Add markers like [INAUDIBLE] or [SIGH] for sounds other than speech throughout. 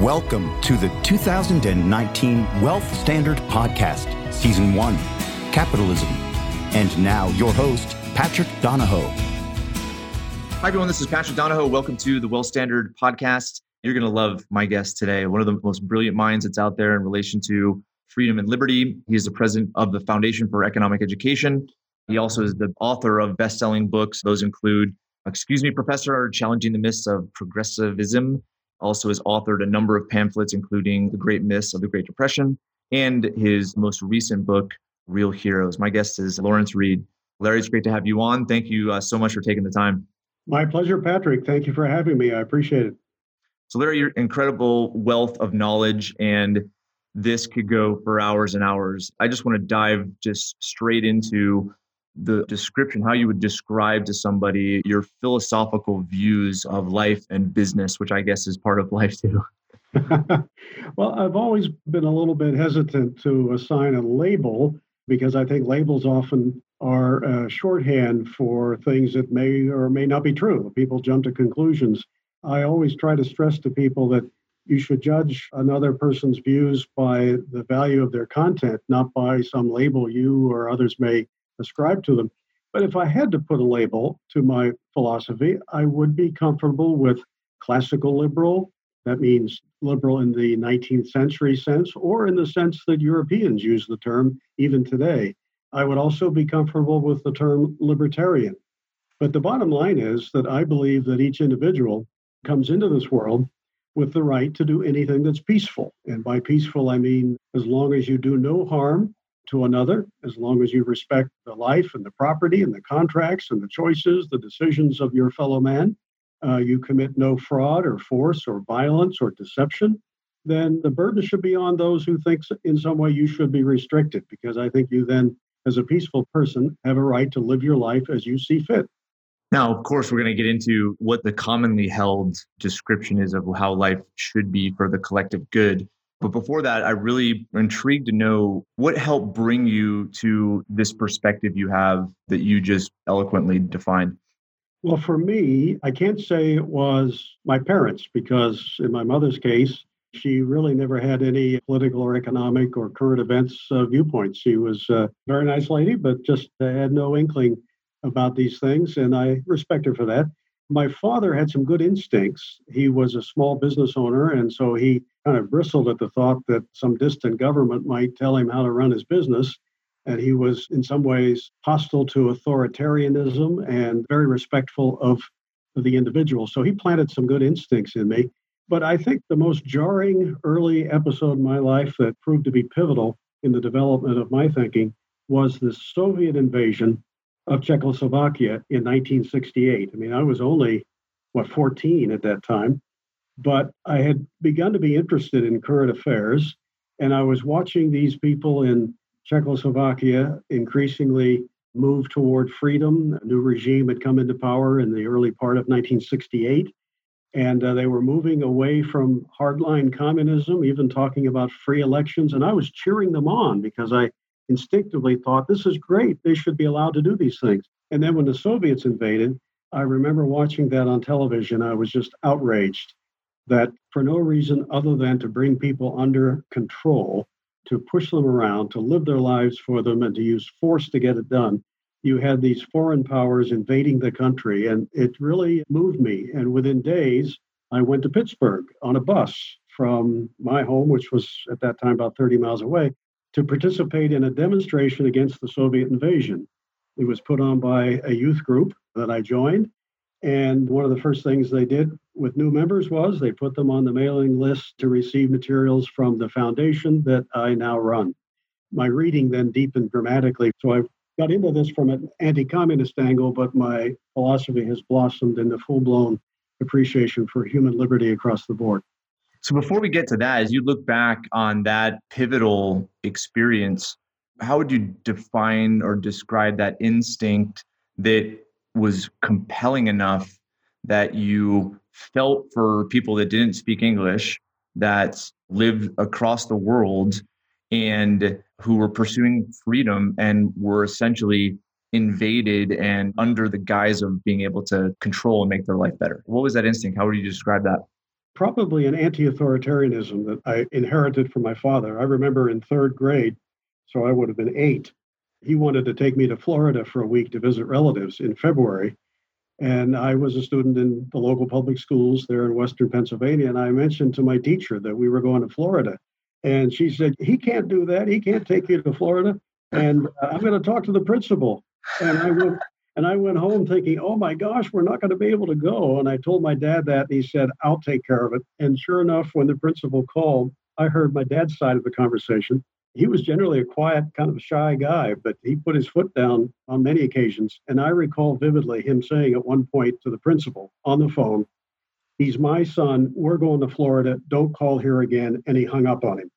Welcome to the 2019 Wealth Standard Podcast, Season 1 Capitalism. And now, your host, Patrick Donohoe. Hi, everyone. This is Patrick Donohoe. Welcome to the Wealth Standard Podcast. You're going to love my guest today, one of the most brilliant minds that's out there in relation to freedom and liberty. He is the president of the Foundation for Economic Education. He also is the author of best selling books. Those include Excuse Me, Professor, Challenging the Myths of Progressivism also has authored a number of pamphlets, including The Great Myths of the Great Depression and his most recent book, Real Heroes. My guest is Lawrence Reed. Larry, it's great to have you on. Thank you uh, so much for taking the time. My pleasure, Patrick. Thank you for having me. I appreciate it. So, Larry, your incredible wealth of knowledge, and this could go for hours and hours. I just want to dive just straight into the description, how you would describe to somebody your philosophical views of life and business, which I guess is part of life too. [LAUGHS] well, I've always been a little bit hesitant to assign a label because I think labels often are shorthand for things that may or may not be true. People jump to conclusions. I always try to stress to people that you should judge another person's views by the value of their content, not by some label you or others may ascribe to them. But if I had to put a label to my philosophy, I would be comfortable with classical liberal. That means liberal in the 19th century sense, or in the sense that Europeans use the term even today. I would also be comfortable with the term libertarian. But the bottom line is that I believe that each individual comes into this world with the right to do anything that's peaceful. And by peaceful, I mean as long as you do no harm to another as long as you respect the life and the property and the contracts and the choices, the decisions of your fellow man. Uh, you commit no fraud or force or violence or deception, then the burden should be on those who think in some way you should be restricted, because I think you then, as a peaceful person, have a right to live your life as you see fit. Now, of course, we're going to get into what the commonly held description is of how life should be for the collective good. But before that, I really intrigued to know what helped bring you to this perspective you have that you just eloquently defined. Well, for me, I can't say it was my parents because in my mother's case, she really never had any political or economic or current events uh, viewpoints. She was a very nice lady, but just had no inkling about these things, and I respect her for that my father had some good instincts. He was a small business owner, and so he kind of bristled at the thought that some distant government might tell him how to run his business. And he was, in some ways, hostile to authoritarianism and very respectful of the individual. So he planted some good instincts in me. But I think the most jarring early episode in my life that proved to be pivotal in the development of my thinking was the Soviet invasion of Czechoslovakia in 1968. I mean, I was only, what, 14 at that time, but I had begun to be interested in current affairs. And I was watching these people in Czechoslovakia increasingly move toward freedom. A new regime had come into power in the early part of 1968. And uh, they were moving away from hardline communism, even talking about free elections. And I was cheering them on because I instinctively thought, this is great. They should be allowed to do these things. And then when the Soviets invaded, I remember watching that on television. I was just outraged that for no reason other than to bring people under control, to push them around, to live their lives for them, and to use force to get it done, you had these foreign powers invading the country. And it really moved me. And within days, I went to Pittsburgh on a bus from my home, which was at that time about 30 miles away, to participate in a demonstration against the Soviet invasion. It was put on by a youth group that I joined. And one of the first things they did with new members was they put them on the mailing list to receive materials from the foundation that I now run. My reading then deepened dramatically. So I got into this from an anti communist angle, but my philosophy has blossomed into full blown appreciation for human liberty across the board. So before we get to that, as you look back on that pivotal experience, how would you define or describe that instinct that was compelling enough that you felt for people that didn't speak English, that lived across the world, and who were pursuing freedom and were essentially invaded and under the guise of being able to control and make their life better? What was that instinct? How would you describe that? Probably an anti authoritarianism that I inherited from my father. I remember in third grade, so I would have been eight, he wanted to take me to Florida for a week to visit relatives in February. And I was a student in the local public schools there in Western Pennsylvania. And I mentioned to my teacher that we were going to Florida. And she said, He can't do that. He can't take you to Florida. And uh, I'm going to talk to the principal. And I went, and I went home thinking, oh my gosh, we're not going to be able to go. And I told my dad that, and he said, I'll take care of it. And sure enough, when the principal called, I heard my dad's side of the conversation. He was generally a quiet, kind of shy guy, but he put his foot down on many occasions. And I recall vividly him saying at one point to the principal on the phone, He's my son. We're going to Florida. Don't call here again. And he hung up on him.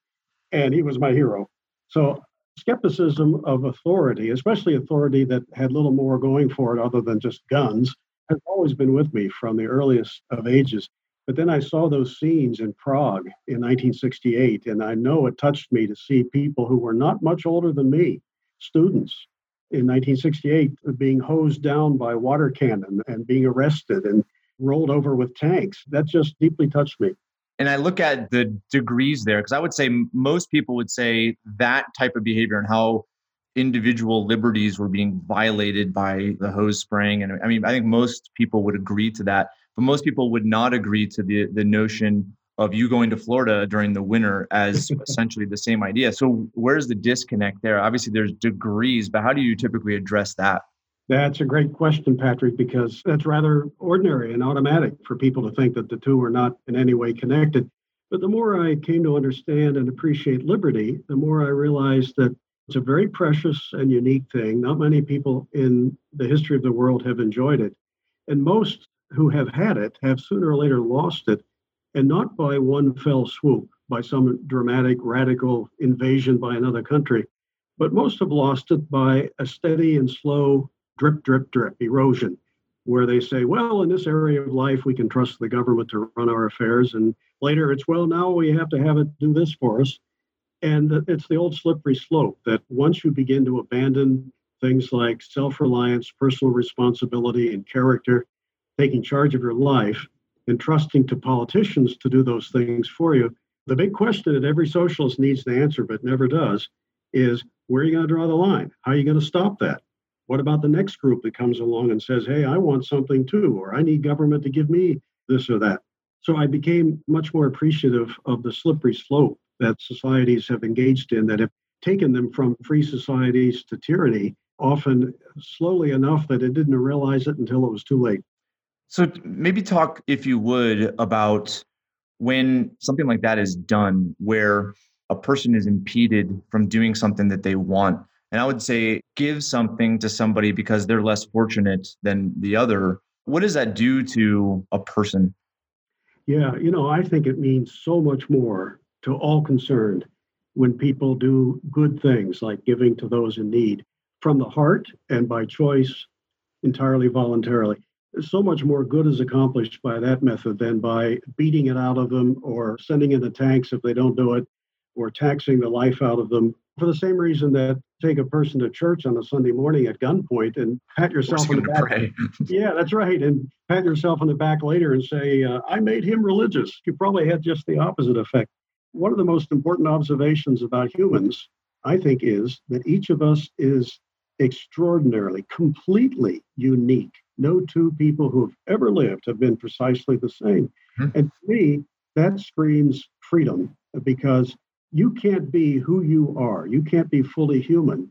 And he was my hero. So skepticism of authority, especially authority that had little more going for it other than just guns, has always been with me from the earliest of ages. But then I saw those scenes in Prague in 1968, and I know it touched me to see people who were not much older than me, students in 1968, being hosed down by water cannon and being arrested and rolled over with tanks. That just deeply touched me. And I look at the degrees there because I would say most people would say that type of behavior and how individual liberties were being violated by the hose spraying. And I mean, I think most people would agree to that, but most people would not agree to the the notion of you going to Florida during the winter as [LAUGHS] essentially the same idea. So where's the disconnect there? Obviously, there's degrees, but how do you typically address that? That's a great question, Patrick, because that's rather ordinary and automatic for people to think that the two are not in any way connected. But the more I came to understand and appreciate liberty, the more I realized that it's a very precious and unique thing. Not many people in the history of the world have enjoyed it. And most who have had it have sooner or later lost it, and not by one fell swoop, by some dramatic, radical invasion by another country, but most have lost it by a steady and slow drip, drip, drip erosion, where they say, well, in this area of life, we can trust the government to run our affairs. And later it's, well, now we have to have it do this for us. And it's the old slippery slope that once you begin to abandon things like self reliance, personal responsibility, and character, taking charge of your life, and trusting to politicians to do those things for you, the big question that every socialist needs to answer but never does is where are you going to draw the line? How are you going to stop that? What about the next group that comes along and says, hey, I want something too, or I need government to give me this or that? So I became much more appreciative of the slippery slope that societies have engaged in that have taken them from free societies to tyranny, often slowly enough that it didn't realize it until it was too late. So maybe talk, if you would, about when something like that is done, where a person is impeded from doing something that they want and I would say give something to somebody because they're less fortunate than the other. What does that do to a person? Yeah, you know, I think it means so much more to all concerned when people do good things like giving to those in need from the heart and by choice, entirely voluntarily. So much more good is accomplished by that method than by beating it out of them or sending in the tanks if they don't do it or taxing the life out of them for the same reason that take a person to church on a Sunday morning at gunpoint and pat yourself on the back. [LAUGHS] yeah, that's right. And pat yourself on the back later and say, uh, I made him religious. You probably had just the opposite effect. One of the most important observations about humans, I think, is that each of us is extraordinarily, completely unique. No two people who have ever lived have been precisely the same. Mm-hmm. And to me, that screams freedom because you can't be who you are. You can't be fully human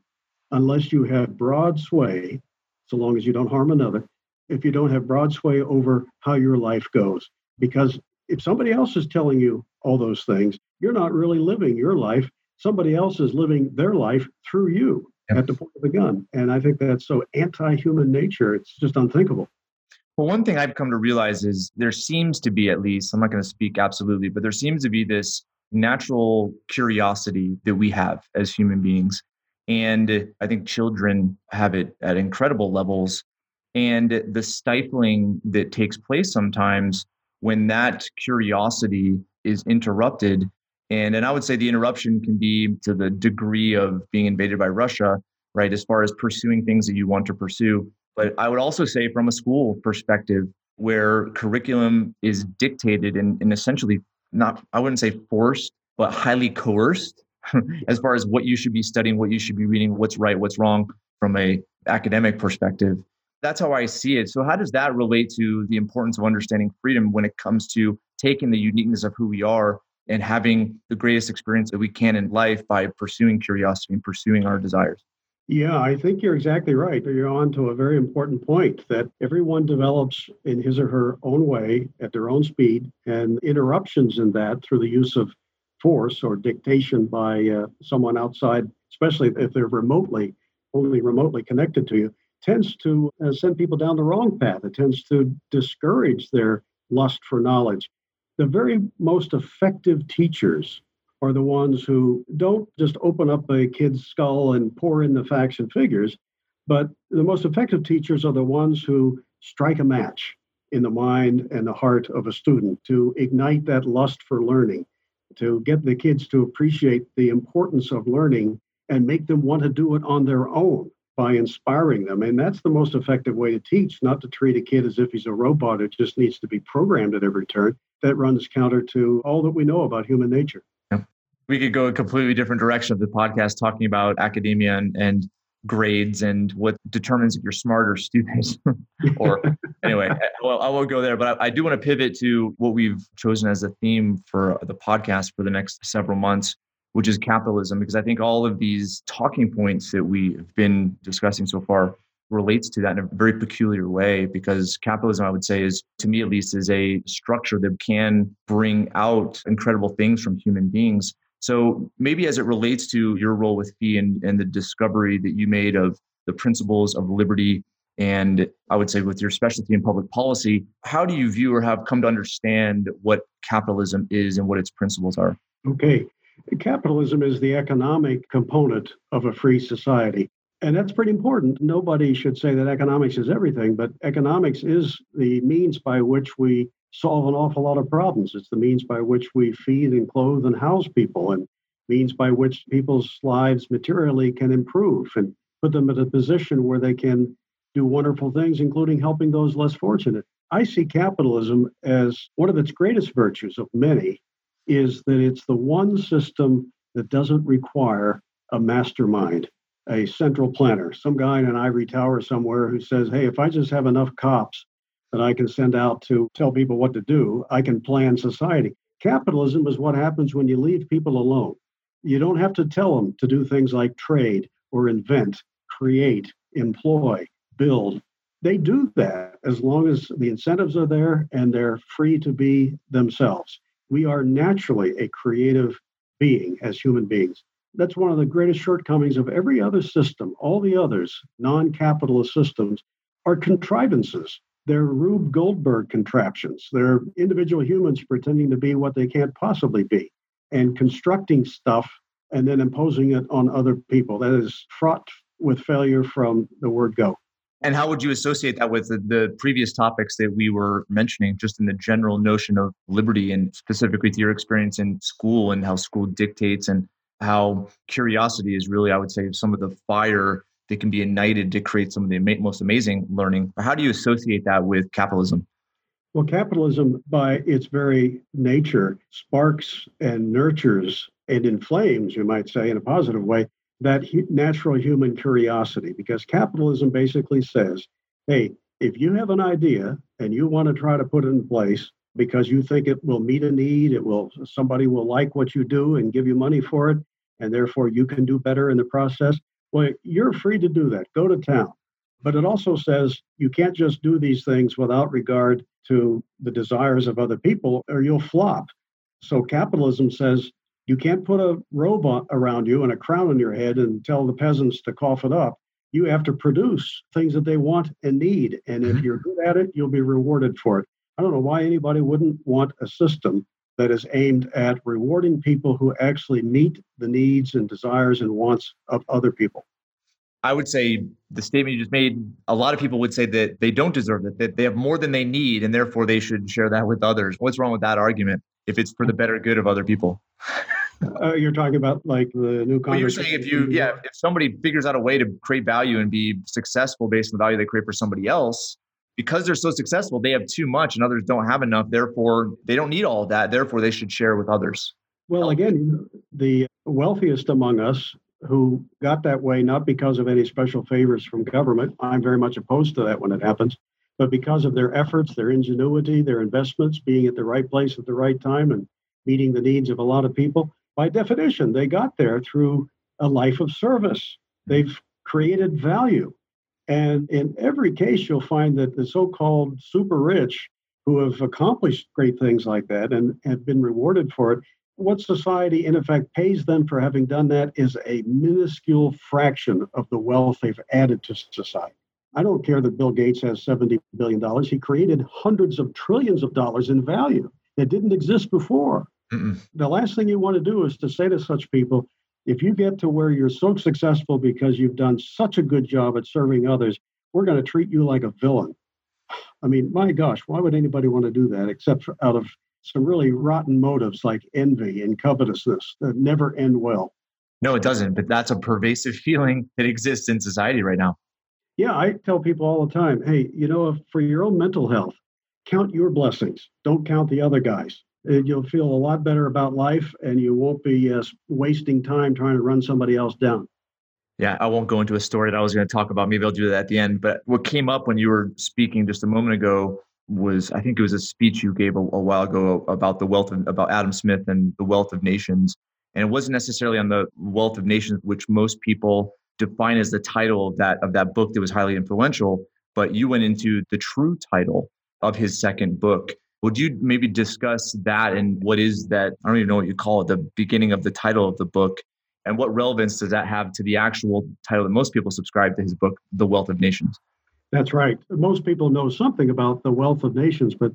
unless you have broad sway, so long as you don't harm another, if you don't have broad sway over how your life goes. Because if somebody else is telling you all those things, you're not really living your life. Somebody else is living their life through you at the point of the gun. And I think that's so anti human nature, it's just unthinkable. Well, one thing I've come to realize is there seems to be, at least, I'm not going to speak absolutely, but there seems to be this natural curiosity that we have as human beings. And I think children have it at incredible levels. And the stifling that takes place sometimes when that curiosity is interrupted. And, and I would say the interruption can be to the degree of being invaded by Russia, right? As far as pursuing things that you want to pursue. But I would also say, from a school perspective, where curriculum is dictated and, and essentially not, I wouldn't say forced, but highly coerced [LAUGHS] as far as what you should be studying, what you should be reading, what's right, what's wrong from a academic perspective. That's how I see it. So how does that relate to the importance of understanding freedom when it comes to taking the uniqueness of who we are and having the greatest experience that we can in life by pursuing curiosity and pursuing our desires? Yeah, I think you're exactly right. You're on to a very important point that everyone develops in his or her own way at their own speed, and interruptions in that through the use of force or dictation by uh, someone outside, especially if they're remotely, only remotely connected to you, tends to uh, send people down the wrong path. It tends to discourage their lust for knowledge. The very most effective teachers are the ones who don't just open up a kid's skull and pour in the facts and figures, but the most effective teachers are the ones who strike a match in the mind and the heart of a student to ignite that lust for learning, to get the kids to appreciate the importance of learning and make them want to do it on their own by inspiring them. And that's the most effective way to teach, not to treat a kid as if he's a robot who just needs to be programmed at every turn. That runs counter to all that we know about human nature we could go a completely different direction of the podcast talking about academia and, and grades and what determines if you're smart or stupid. [LAUGHS] Or anyway well i won't go there but I, I, do want to pivot to what we've chosen as a theme for the podcast for the next several months which is capitalism because i think all of these talking points that we've been discussing so far relates to that in a very peculiar way because capitalism i would say is to me at least is a structure that can bring out incredible things from human beings so maybe as it relates to your role with FEE and, and the discovery that you made of the principles of liberty and I would say with your specialty in public policy, how do you view or have come to understand what capitalism is and what its principles are? Okay. Capitalism is the economic component of a free society. And that's pretty important. Nobody should say that economics is everything, but economics is the means by which we solve an awful lot of problems. It's the means by which we feed and clothe and house people, and means by which people's lives materially can improve and put them in a position where they can do wonderful things, including helping those less fortunate. I see capitalism as one of its greatest virtues of many is that it's the one system that doesn't require a mastermind, a central planner, some guy in an ivory tower somewhere who says, hey, if I just have enough cops that I can send out to tell people what to do. I can plan society. Capitalism is what happens when you leave people alone. You don't have to tell them to do things like trade or invent, create, employ, build. They do that as long as the incentives are there and they're free to be themselves. We are naturally a creative being as human beings. That's one of the greatest shortcomings of every other system. All the others, non capitalist systems, are contrivances. They're Rube Goldberg contraptions. They're individual humans pretending to be what they can't possibly be and constructing stuff and then imposing it on other people. That is fraught with failure from the word go. And how would you associate that with the, the, previous topics that we were mentioning, just in the general notion of liberty and specifically to your experience in school and how school dictates and how curiosity is really, I would say, some of the fire that can be ignited to create some of the most amazing learning. How do you associate that with capitalism? Well, capitalism, by its very nature, sparks and nurtures and inflames, you might say, in a positive way, that natural human curiosity. Because capitalism basically says, hey, if you have an idea and you want to try to put it in place because you think it will meet a need, it will somebody will like what you do and give you money for it, and therefore you can do better in the process, well, you're free to do that. Go to town. But it also says you can't just do these things without regard to the desires of other people or you'll flop. So capitalism says you can't put a robot around you and a crown on your head and tell the peasants to cough it up. You have to produce things that they want and need. And if mm-hmm. you're good at it, you'll be rewarded for it. I don't know why anybody wouldn't want a system that is aimed at rewarding people who actually meet the needs and desires and wants of other people. I would say the statement you just made, a lot of people would say that they don't deserve it, that they have more than they need, and therefore they should share that with others. What's wrong with that argument if it's for the better good of other people? uh, you're talking about like the new. Well, you're saying if you, yeah, if somebody figures out a way to create value and be successful based on the value they create for somebody else, because they're so successful, they have too much and others don't have enough. Therefore, they don't need all of that. Therefore, they should share with others. Well, again, the wealthiest among us who got that way not because of any special favors from government. I'm very much opposed to that when it happens, but because of their efforts, their ingenuity, their investments, being at the right place at the right time and meeting the needs of a lot of people. By definition, they got there through a life of service. They've created value. And in every case, you'll find that the so called super rich who have accomplished great things like that and have been rewarded for it, what society in effect pays them for having done that is a minuscule fraction of the wealth they've added to society. I don't care that Bill Gates has $70 billion. He created hundreds of trillions of dollars in value that didn't exist before. Mm-mm. The last thing you want to do is to say to such people, if you get to where you're so successful because you've done such a good job at serving others, we're going to treat you like a villain. I mean, my gosh, why would anybody want to do that except for out of some really rotten motives like envy and covetousness that never end well. No, it doesn't. But that's a pervasive feeling that exists in society right now. Yeah, I tell people all the time hey, you know, for your own mental health, count your blessings, don't count the other guys. And you'll feel a lot better about life and you won't be uh, wasting time trying to run somebody else down. Yeah, I won't go into a story that I was going to talk about. Maybe I'll do that at the end. But what came up when you were speaking just a moment ago was I think it was a speech you gave a, a, while ago about the wealth of about Adam Smith and the wealth of nations. And it wasn't necessarily on the wealth of nations, which most people define as the title of that of that book that was highly influential. But you went into the true title of his second book. Would you maybe discuss that and what is that? I don't even know what you call it, the beginning of the title of the book. And what relevance does that have to the actual title that most people subscribe to his book, The Wealth of Nations? That's right. Most people know something about the wealth of nations, but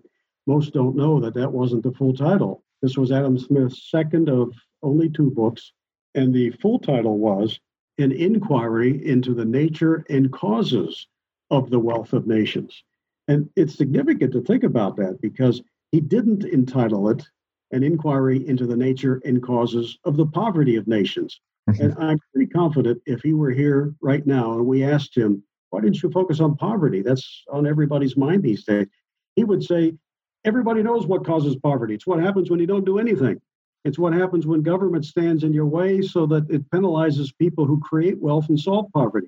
most don't know that that wasn't the full title. This was Adam Smith's second of only two books, and the full title was An Inquiry into the Nature and Causes of the Wealth of Nations. And it's significant to think about that because he didn't entitle it An Inquiry into the Nature and Causes of the Poverty of Nations. Mm-hmm. and I'm pretty confident if he were here right now and we asked him, why didn't you focus on poverty? That's on everybody's mind these days. He would say, everybody knows what causes poverty. It's what happens when you don't do anything. It's what happens when government stands in your way so that it penalizes people who create wealth and solve poverty.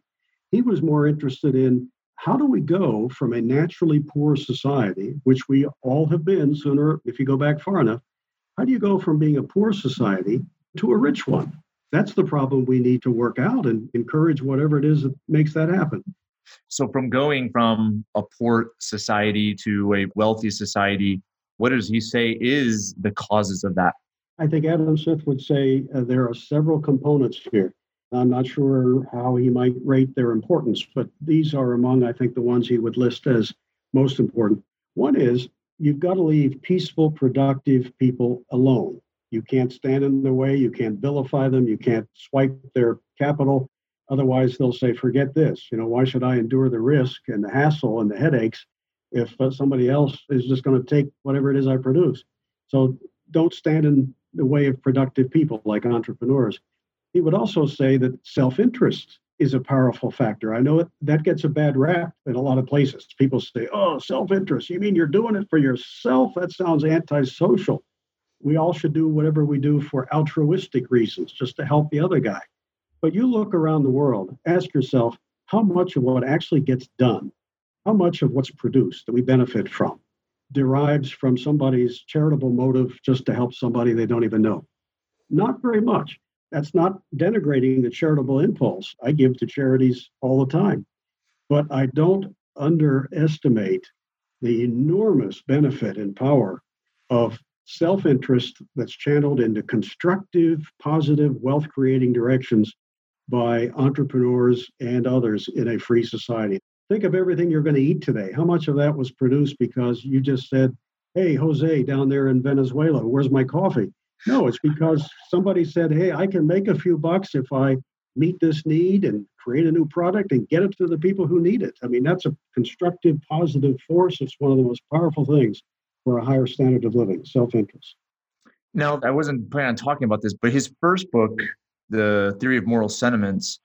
He was more interested in how do we go from a naturally poor society, which we all have been sooner, if you go back far enough, how do you go from being a poor society to a rich one? That's the problem we need to work out and encourage whatever it is that makes that happen. So, from going from a poor society to a wealthy society, what does he say is the causes of that? I think Adam Smith would say uh, there are several components here. I'm not sure how he might rate their importance, but these are among, I think, the ones he would list as most important. One is you've got to leave peaceful, productive people alone. You can't stand in their way. You can't vilify them. You can't swipe their capital. Otherwise, they'll say, forget this. You know, why should I endure the risk and the hassle and the headaches if uh, somebody else is just going to take whatever it is I produce? So don't stand in the way of productive people like entrepreneurs. He would also say that self interest is a powerful factor. I know that gets a bad rap in a lot of places. People say, oh, self interest. You mean you're doing it for yourself? That sounds antisocial. We all should do whatever we do for altruistic reasons, just to help the other guy. But you look around the world, ask yourself how much of what actually gets done, how much of what's produced that we benefit from derives from somebody's charitable motive just to help somebody they don't even know? Not very much. That's not denigrating the charitable impulse. I give to charities all the time. But I don't underestimate the enormous benefit and power of self interest that's channeled into constructive, positive, wealth creating directions by entrepreneurs and others in a free society. Think of everything you're going to eat today. How much of that was produced because you just said, Hey, Jose, down there in Venezuela, where's my coffee? No, it's because somebody said, Hey, I can make a few bucks if I meet this need and create a new product and get it to the people who need it. I mean, that's a constructive, positive force. It's one of the most powerful things for a higher standard of living, self interest. Now, I wasn't planning on talking about this, but his first book, the theory of moral sentiments.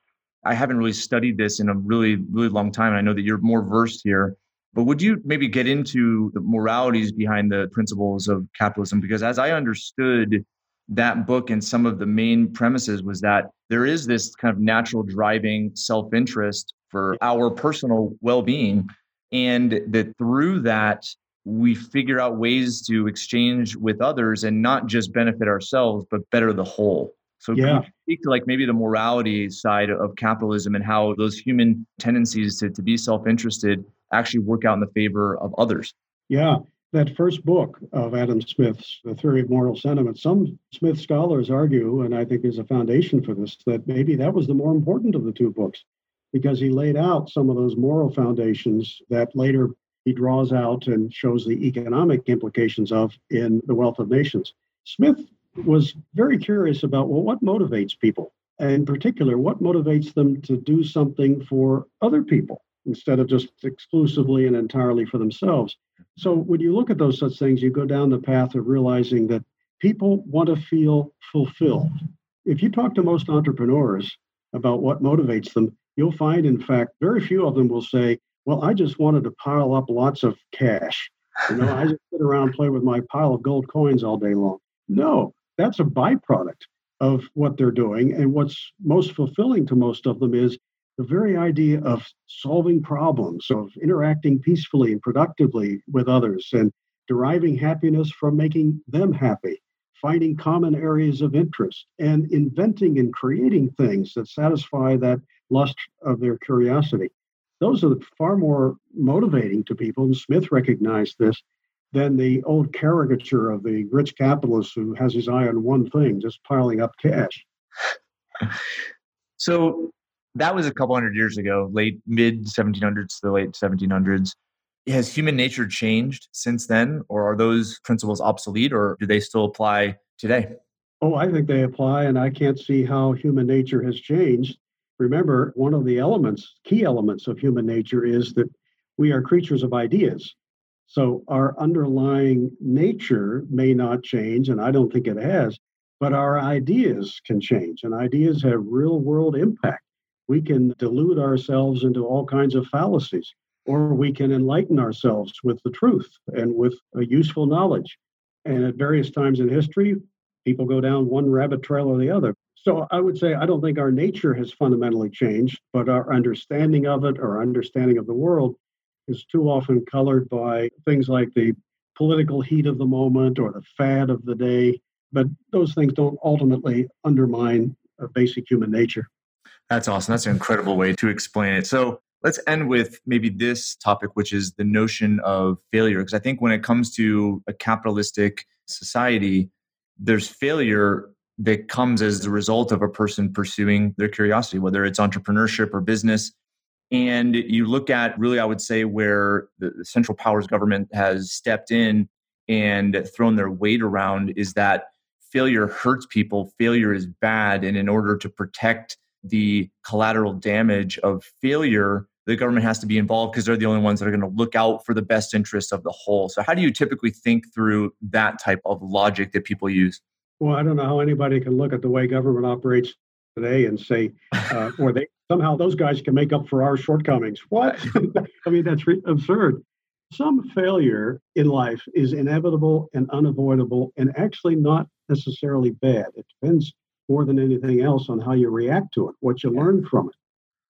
I haven't really studied this in a really, really long time. And I know that you're more versed here. But would you maybe get into the moralities behind the principles of capitalism? Because as I understood that book and some of the main premises was that there is this kind of natural driving self interest for our personal well being. And that through that, we figure out ways to exchange with others and not just benefit ourselves, but better the whole. So yeah. speak to like maybe the morality side of capitalism and how those human tendencies to, to be self-interested actually work out in the favor of others. Yeah. That first book of Adam Smith's, The Theory of Moral Sentiments, some Smith scholars argue, and I think there's a foundation for this, that maybe that was the more important of the two books because he laid out some of those moral foundations that later he draws out and shows the economic implications of in The Wealth of Nations. Smith was very curious about well, what motivates people? And in particular, what motivates them to do something for other people instead of just exclusively and entirely for themselves? So when you look at those such things, you go down the path of realizing that people want to feel fulfilled. If you talk to most entrepreneurs about what motivates them, you'll find, in fact, very few of them will say, Well, I just wanted to pile up lots of cash. You know, I just sit around play with my pile of gold coins all day long. No, that's a byproduct of what they're doing. And what's most fulfilling to most of them is the very idea of solving problems, of interacting peacefully and productively with others, and deriving happiness from making them happy, finding common areas of interest, and inventing and creating things that satisfy that lust of their curiosity. Those are far more motivating to people. And Smith recognized this than the old caricature of the rich capitalist who has his eye on one thing, just piling up cash. so that was a couple hundred years ago, late mid 1700s to the late 1700s. Has human nature changed since then, or are those principles obsolete, or do they still apply today? Oh, I think they apply, and I can't see how human nature has changed. Remember, one of the elements, key elements of human nature is that we are creatures of ideas. So our underlying nature may not change, and I don't think it has, but our ideas can change, and ideas have real world impact. We can delude ourselves into all kinds of fallacies, or we can enlighten ourselves with the truth and with a useful knowledge. And at various times in history, people go down one rabbit trail or the other. So I would say I don't think our nature has fundamentally changed, but our understanding of it, our understanding of the world, is too often colored by things like the political heat of the moment or the fad of the day. But those things don't ultimately undermine basic human nature. That's awesome. That's an incredible way to explain it. So let's end with maybe this topic, which is the notion of failure. Because I think when it comes to a capitalistic society, there's failure that comes as the result of a person pursuing their curiosity, whether it's entrepreneurship or business. And you look at really, I would say, where the central powers government has stepped in and thrown their weight around is that failure hurts people, failure is bad. And in order to protect the collateral damage of failure, the government has to be involved because they're the only ones that are going to look out for the best interests of the whole. So, how do you typically think through that type of logic that people use? Well, I don't know how anybody can look at the way government operates today and say, uh, or they somehow those guys can make up for our shortcomings. What? [LAUGHS] I mean, that's re- absurd. Some failure in life is inevitable and unavoidable and actually not necessarily bad. It depends more than anything else on how you react to it, what you learn from it.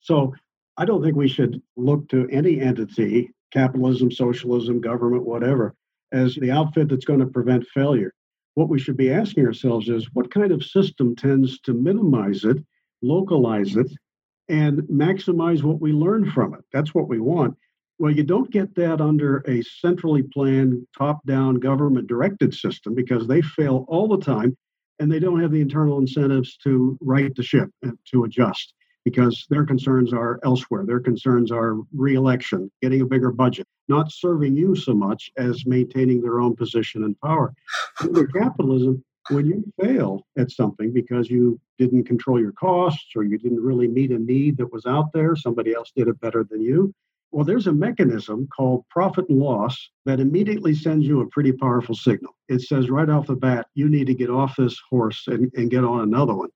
So I don't think we should look to any entity, capitalism, socialism, government, whatever, as the outfit that's going to prevent failure. What we should be asking ourselves is what kind of system tends to minimize it, localize it, and maximize what we learn from it. That's what we want. Well, you don't get that under a centrally planned, top down, government directed system because they fail all the time and they don't have the internal incentives to right the ship and to adjust because their concerns are elsewhere. Their concerns are reelection, getting a bigger budget, not serving you so much as maintaining their own position and power. Under capitalism, when you fail at something because you didn't control your costs or you didn't really meet a need that was out there, somebody else did it better than you. Well, there's a mechanism called profit and loss that immediately sends you a pretty powerful signal. It says right off the bat, you need to get off this horse and, and get on another one.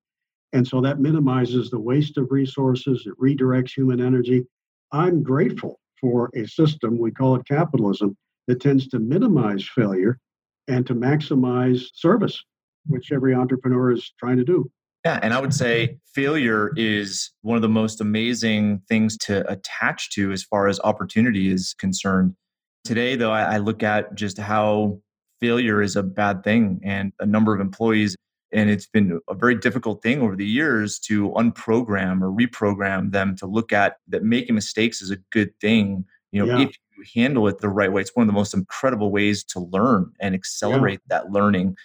And so that minimizes the waste of resources, it redirects human energy. I'm grateful for a system, we call it capitalism, that tends to minimize failure and to maximize service, which every entrepreneur is trying to do. Yeah, and I would say failure is one of the most amazing things to attach to as far as opportunity is concerned. Today, though, I, look at just how failure is a bad thing, and a number of employees, and it's been a very difficult thing over the years to unprogram or reprogram them to look at that making mistakes is a good thing. You know, yeah. if you handle it the right way, it's one of the most incredible ways to learn and accelerate yeah. that learning.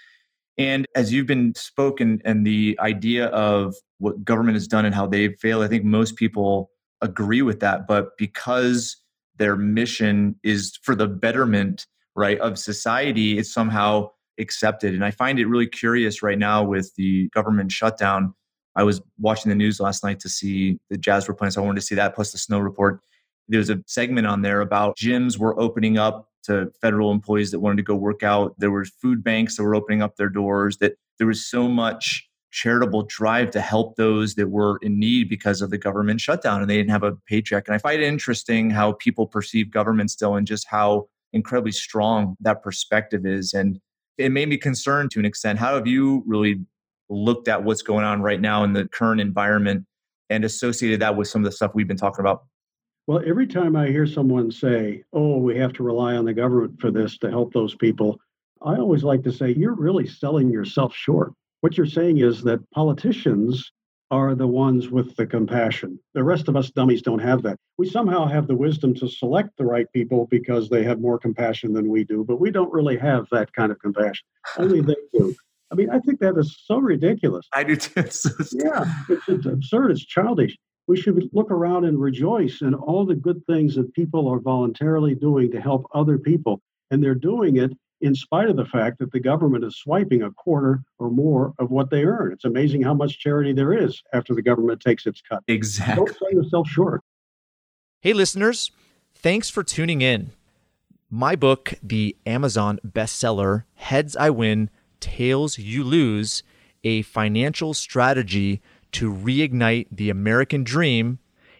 And as you've been spoken and the idea of what government has done and how they've failed, I think most people agree with that. But because their mission is for the betterment, right, of society, it's somehow accepted. And I find it really curious right now with the government shutdown. I was watching the news last night to see the jazz were playing, so I wanted to see that plus the snow report. There was a segment on there about gyms were opening up to federal employees that wanted to go work out. There were food banks that were opening up their doors. That there was so much charitable drive to help those that were in need because of the government shutdown and they didn't have a paycheck. And I find it interesting how people perceive government still and just how incredibly strong that perspective is. And it made me concerned to an extent. How have you really looked at what's going on right now in the current environment and associated that with some of the stuff we've been talking about? Well, every time I hear someone say, oh, we have to rely on the government for this to help those people, I always like to say, you're really selling yourself short. What you're saying is that politicians are the ones with the compassion. The rest of us dummies don't have that. We somehow have the wisdom to select the right people because they have more compassion than we do, but we don't really have that kind of compassion. Only they [LAUGHS] do. I mean, I think that is so ridiculous. I do too. yeah, it's, it's absurd. It's childish we should look around and rejoice in all the good things that people are voluntarily doing to help other people. And they're doing it in spite of the fact that the government is swiping a quarter or more of what they earn. It's amazing how much charity there is after the government takes its cut. Exactly. Don't sell yourself short. Hey, listeners, thanks for tuning in. My book, the Amazon bestseller, Heads I Win, Tails You Lose, a financial strategy to reignite the American dream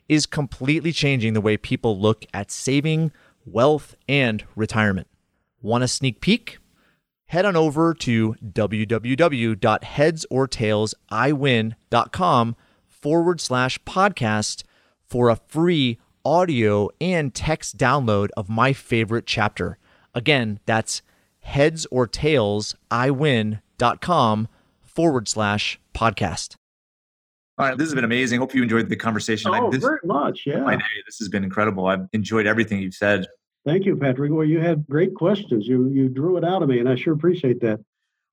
is completely changing the way people look at saving, wealth, and retirement. Want a sneak peek? Head on over to www.headsortailsiwin.com forward slash podcast for a free audio and text download of my favorite chapter. Again, that's headsortailsiwin.com forward slash podcast. All right, this has been amazing. Hope you enjoyed the conversation. Oh, this, very much. Yeah. My day. This has been incredible. I've enjoyed everything you've said. Thank you, Patrick. Well, you had great questions. You you drew it out of me, and I sure appreciate that.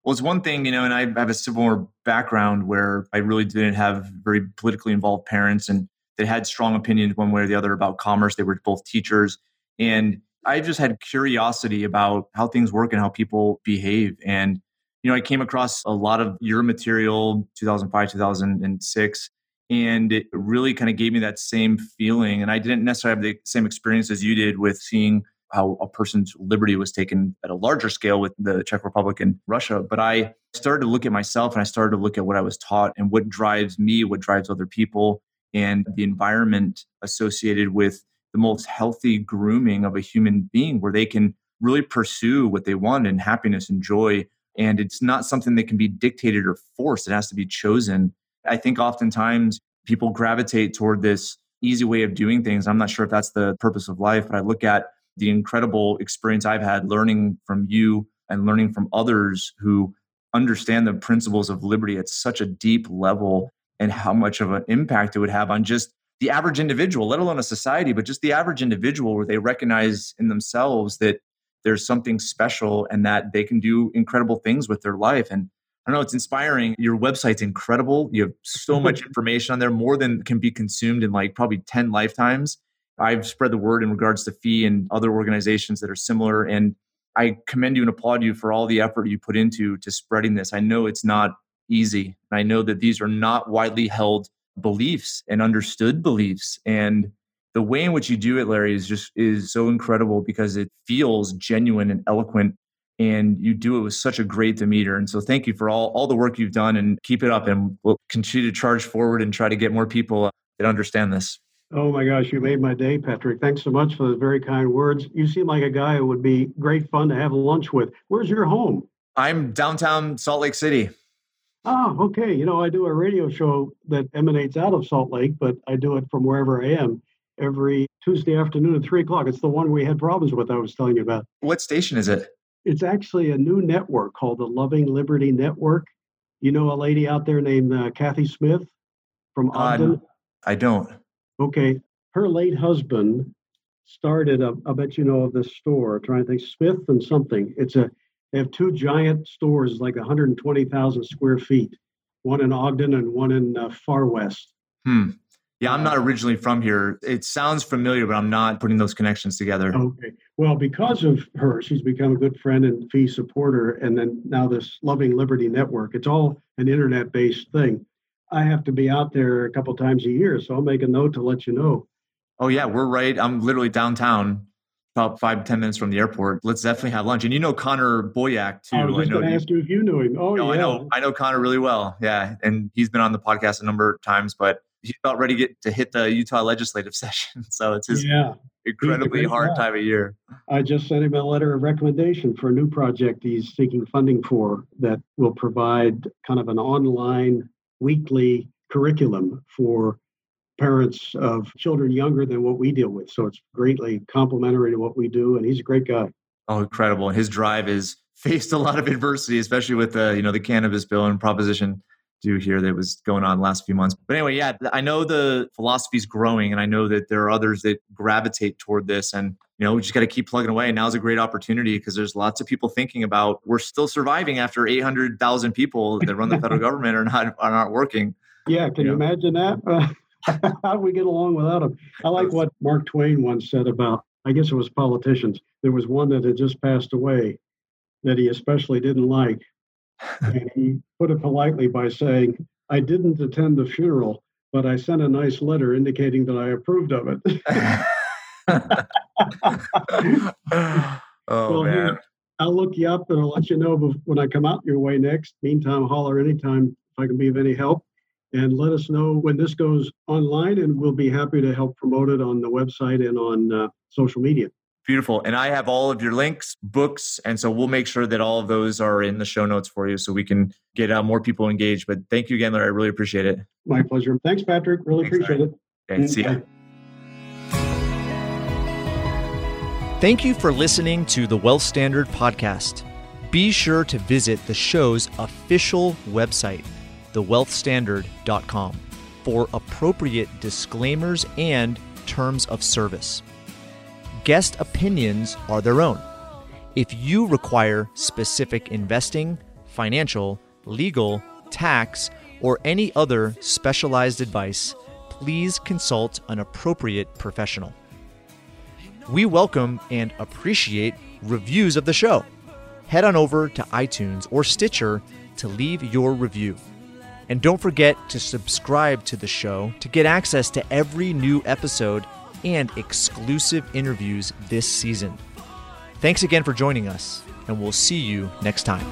Well, it's one thing, you know, and I have a similar background where I really didn't have very politically involved parents, and they had strong opinions one way or the other about commerce. They were both teachers, and I just had curiosity about how things work and how people behave. And you know, I came across a lot of your material 2005, 2006, and it really kind of gave me that same feeling. And I didn't necessarily have the same experience as you did with seeing how a person's liberty was taken at a larger scale with the Czech Republic and Russia. But I started to look at myself and I started to look at what I was taught and what drives me, what drives other people, and the environment associated with the most healthy grooming of a human being where they can really pursue what they want and happiness and joy and it's not something that can be dictated or forced. It has to be chosen. I think oftentimes people gravitate toward this easy way of doing things. I'm not sure if that's the purpose of life, but I look at the incredible experience I've had learning from you and learning from others who understand the principles of liberty at such a deep level and how much of an impact it would have on just the average individual, let alone a society, but just the average individual where they recognize in themselves that there's something special and that they can do incredible things with their life. And I don't know, it's inspiring. Your website's incredible. You have so mm-hmm. much information on there, more than can be consumed in like probably 10 lifetimes. I've spread the word in regards to FEE and other organizations that are similar. And I commend you and applaud you for all the effort you put into to spreading this. I know it's not easy. I know that these are not widely held beliefs and understood beliefs. And the way in which you do it, Larry, is just is so incredible because it feels genuine and eloquent and you do it with such a great demeanor. And so thank you for all, all the work you've done and keep it up and we'll continue to charge forward and try to get more people uh, that understand this. Oh my gosh, you made my day, Patrick. Thanks so much for the very kind words. You seem like a guy who would be great fun to have lunch with. Where's your home? I'm downtown Salt Lake City. Oh, okay. You know, I do a radio show that emanates out of Salt Lake, but I do it from wherever I am every Tuesday afternoon at three o'clock. It's the one we had problems with, I was telling you about. What station is it? It's actually a new network called the Loving Liberty Network. You know a lady out there named uh, Kathy Smith from Ogden? Uh, I don't. Okay. Her late husband started, a, I bet you know of this store, I'm trying to think, Smith and something. It's a, they have two giant stores, like 120,000 square feet, one in Ogden and one in uh, Farr West. Hmm. Yeah, I'm not uh, originally from here. It sounds familiar, but I'm not putting those connections together. Okay. Well, because of her, she's become a good friend and FEE supporter. And then now this Loving Liberty Network, it's all an internet based thing. I have to be out there a couple times a year, so I'll make a note to let you know. Oh yeah, we're right. I'm literally downtown, about five ten minutes from the airport. Let's definitely have lunch. And you know Connor Boyack too. I was going to ask you if you knew him. Oh no, yeah, I know. I know Connor really well. Yeah, and he's been on the podcast a number of times. But he's about ready to get to hit the Utah legislative [LAUGHS] session. So it's his yeah. incredibly hard guy. time of year. I just sent him a letter of recommendation for a new project he's seeking funding for that will provide kind of an online weekly curriculum for parents of children younger than what we deal with. So it's greatly complementary to what we do. And he's a great guy. Oh, incredible. And His drive is faced a lot of adversity, especially with the, you know, the cannabis bill and proposition do here that was going on last few months. But anyway, yeah, I know the philosophy is growing and I know that there are others that gravitate toward this and you know, we just got to keep plugging away. And now's a great opportunity because there's lots of people thinking about we're still surviving after 800,000 people that run the federal [LAUGHS] government are not are not working. Yeah, can you, you know? imagine that? [LAUGHS] how do we get along without them? I like what Mark Twain once said about, I guess it was politicians. There was one that had just passed away that he especially didn't like. [LAUGHS] and he put it politely by saying, I didn't attend the funeral, but I sent a nice letter indicating that I approved of it. [LAUGHS] [LAUGHS] oh, well, man. Here, I'll look you up and I'll let you know when I come out your way next. Meantime, holler anytime if I can be of any help and let us know when this goes online, and we'll be happy to help promote it on the website and on uh, social media. Beautiful. And I have all of your links, books. And so we'll make sure that all of those are in the show notes for you so we can get uh, more people engaged. But thank you again, Larry. I really appreciate it. My pleasure. Thanks, Patrick. Really Thanks, appreciate Larry. it. Okay, see you. Thank you for listening to the Wealth Standard Podcast. Be sure to visit the show's official website thewealthstandard.com for appropriate disclaimers and terms of service. Guest opinions are their own. If you require specific investing, financial, legal, tax, or any other specialized advice, please consult an appropriate professional. We welcome and appreciate reviews of the show. Head on over to iTunes or Stitcher to leave your review. And don't forget to subscribe to the show to get access to every new episode and exclusive interviews this season. Thanks again for joining us, and we'll see you next time.